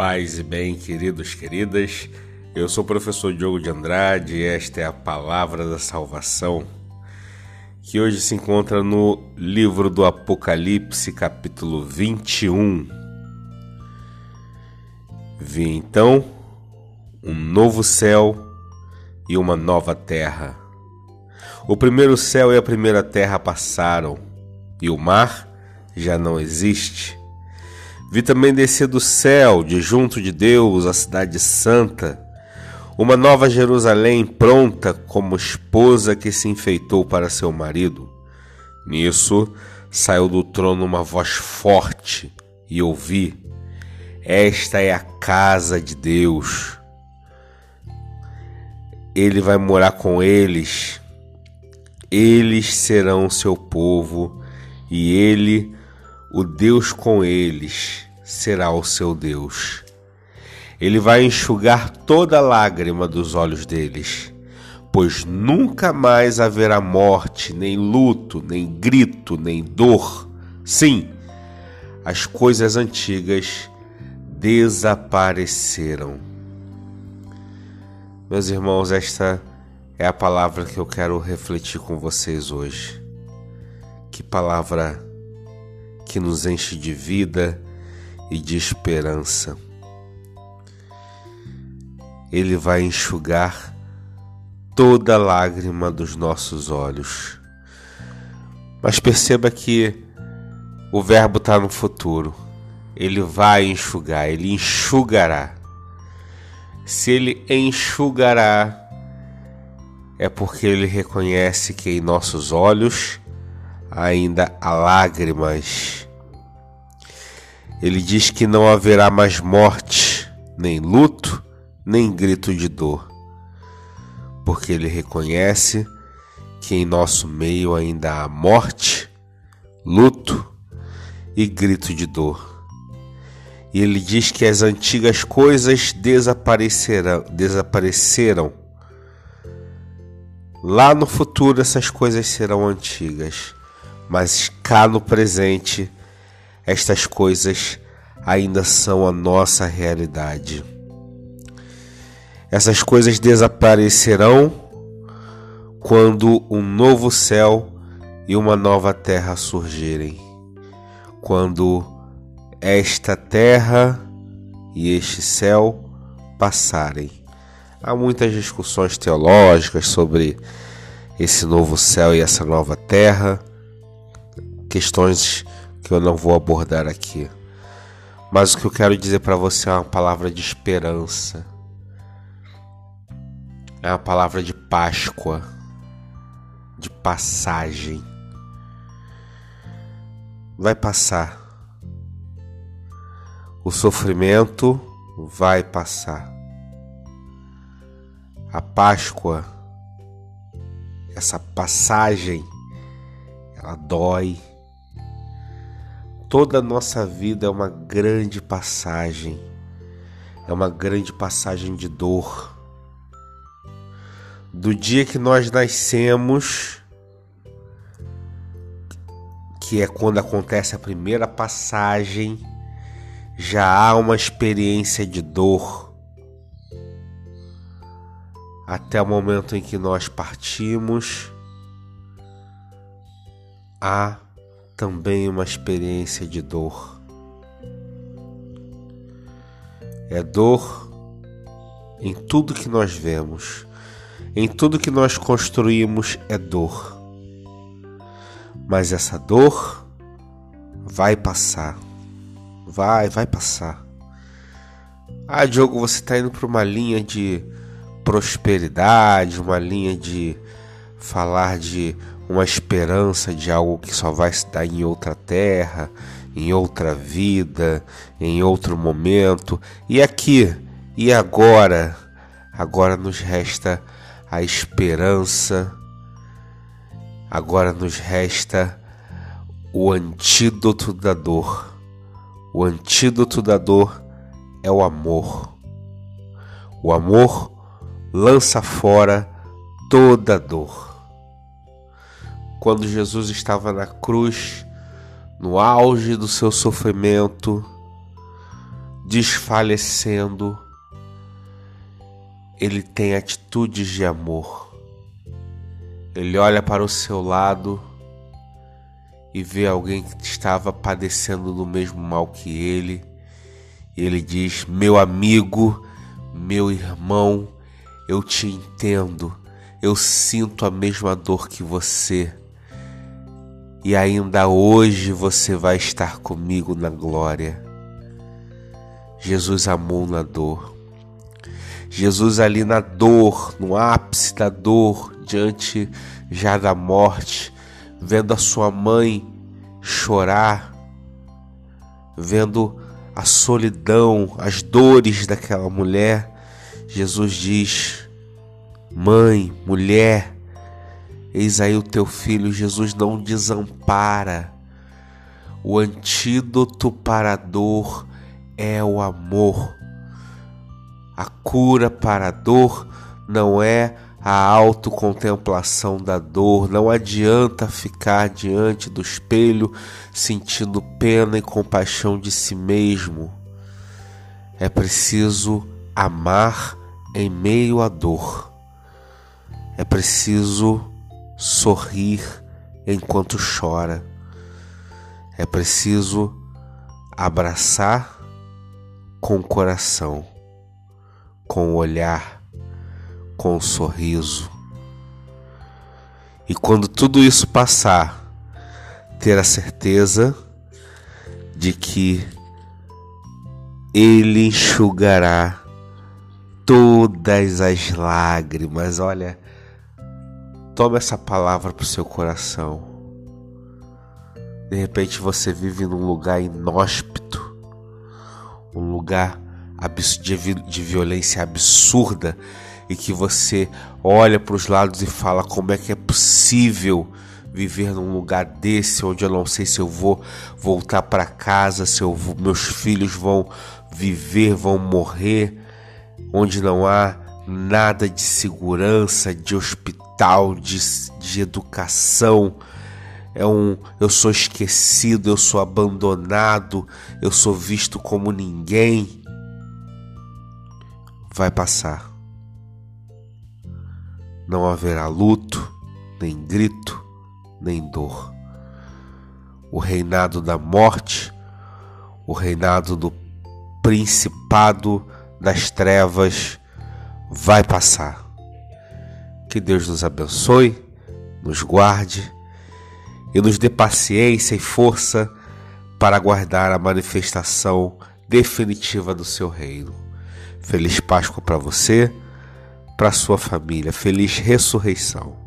Paz e bem, queridos, queridas. Eu sou o professor Diogo de Andrade e esta é a palavra da salvação, que hoje se encontra no livro do Apocalipse, capítulo 21. Vi então um novo céu e uma nova terra. O primeiro céu e a primeira terra passaram, e o mar já não existe. Vi também descer do céu, de junto de Deus, a cidade santa, uma nova Jerusalém pronta como esposa que se enfeitou para seu marido. Nisso saiu do trono uma voz forte e ouvi: Esta é a casa de Deus. Ele vai morar com eles, eles serão seu povo e ele o Deus com eles será o seu Deus. Ele vai enxugar toda lágrima dos olhos deles, pois nunca mais haverá morte, nem luto, nem grito, nem dor. Sim, as coisas antigas desapareceram. Meus irmãos, esta é a palavra que eu quero refletir com vocês hoje. Que palavra que nos enche de vida e de esperança. Ele vai enxugar toda lágrima dos nossos olhos. Mas perceba que o verbo está no futuro. Ele vai enxugar, ele enxugará. Se ele enxugará, é porque ele reconhece que em nossos olhos ainda há lágrimas. Ele diz que não haverá mais morte, nem luto, nem grito de dor, porque ele reconhece que em nosso meio ainda há morte, luto e grito de dor. E ele diz que as antigas coisas desaparecerão, desapareceram. Lá no futuro essas coisas serão antigas mas cá no presente, estas coisas ainda são a nossa realidade. Essas coisas desaparecerão quando um novo céu e uma nova terra surgirem. Quando esta terra e este céu passarem. Há muitas discussões teológicas sobre esse novo céu e essa nova terra questões que eu não vou abordar aqui. Mas o que eu quero dizer para você é uma palavra de esperança. É uma palavra de Páscoa, de passagem. Vai passar. O sofrimento vai passar. A Páscoa, essa passagem, ela dói Toda a nossa vida é uma grande passagem, é uma grande passagem de dor. Do dia que nós nascemos, que é quando acontece a primeira passagem, já há uma experiência de dor. Até o momento em que nós partimos, há também uma experiência de dor. É dor em tudo que nós vemos, em tudo que nós construímos é dor. Mas essa dor vai passar. Vai, vai passar. Ah, Diogo, você está indo para uma linha de prosperidade, uma linha de falar de uma esperança de algo que só vai se dar em outra terra, em outra vida, em outro momento. E aqui e agora, agora nos resta a esperança, agora nos resta o antídoto da dor. O antídoto da dor é o amor. O amor lança fora toda dor quando Jesus estava na cruz, no auge do seu sofrimento, desfalecendo, ele tem atitudes de amor. Ele olha para o seu lado e vê alguém que estava padecendo do mesmo mal que ele. E ele diz: Meu amigo, meu irmão, eu te entendo, eu sinto a mesma dor que você. E ainda hoje você vai estar comigo na glória. Jesus amou na dor. Jesus ali na dor, no ápice da dor, diante já da morte, vendo a sua mãe chorar, vendo a solidão, as dores daquela mulher, Jesus diz: Mãe, mulher, eis aí o teu filho. Jesus não desampara. O antídoto para a dor é o amor. A cura para a dor não é a autocontemplação da dor. Não adianta ficar diante do espelho sentindo pena e compaixão de si mesmo. É preciso amar em meio à dor. É preciso sorrir enquanto chora. É preciso abraçar com o coração, com o olhar com um sorriso. E quando tudo isso passar, ter a certeza de que Ele enxugará todas as lágrimas. Olha, tome essa palavra para o seu coração. De repente você vive num lugar inóspito, um lugar de violência absurda e que você olha para os lados e fala como é que é possível viver num lugar desse onde eu não sei se eu vou voltar para casa, se eu meus filhos vão viver, vão morrer, onde não há nada de segurança, de hospital, de, de educação. É um, eu sou esquecido, eu sou abandonado, eu sou visto como ninguém. Vai passar não haverá luto, nem grito, nem dor. O reinado da morte, o reinado do principado das trevas vai passar. Que Deus nos abençoe, nos guarde e nos dê paciência e força para aguardar a manifestação definitiva do seu reino. Feliz Páscoa para você para sua família. Feliz ressurreição.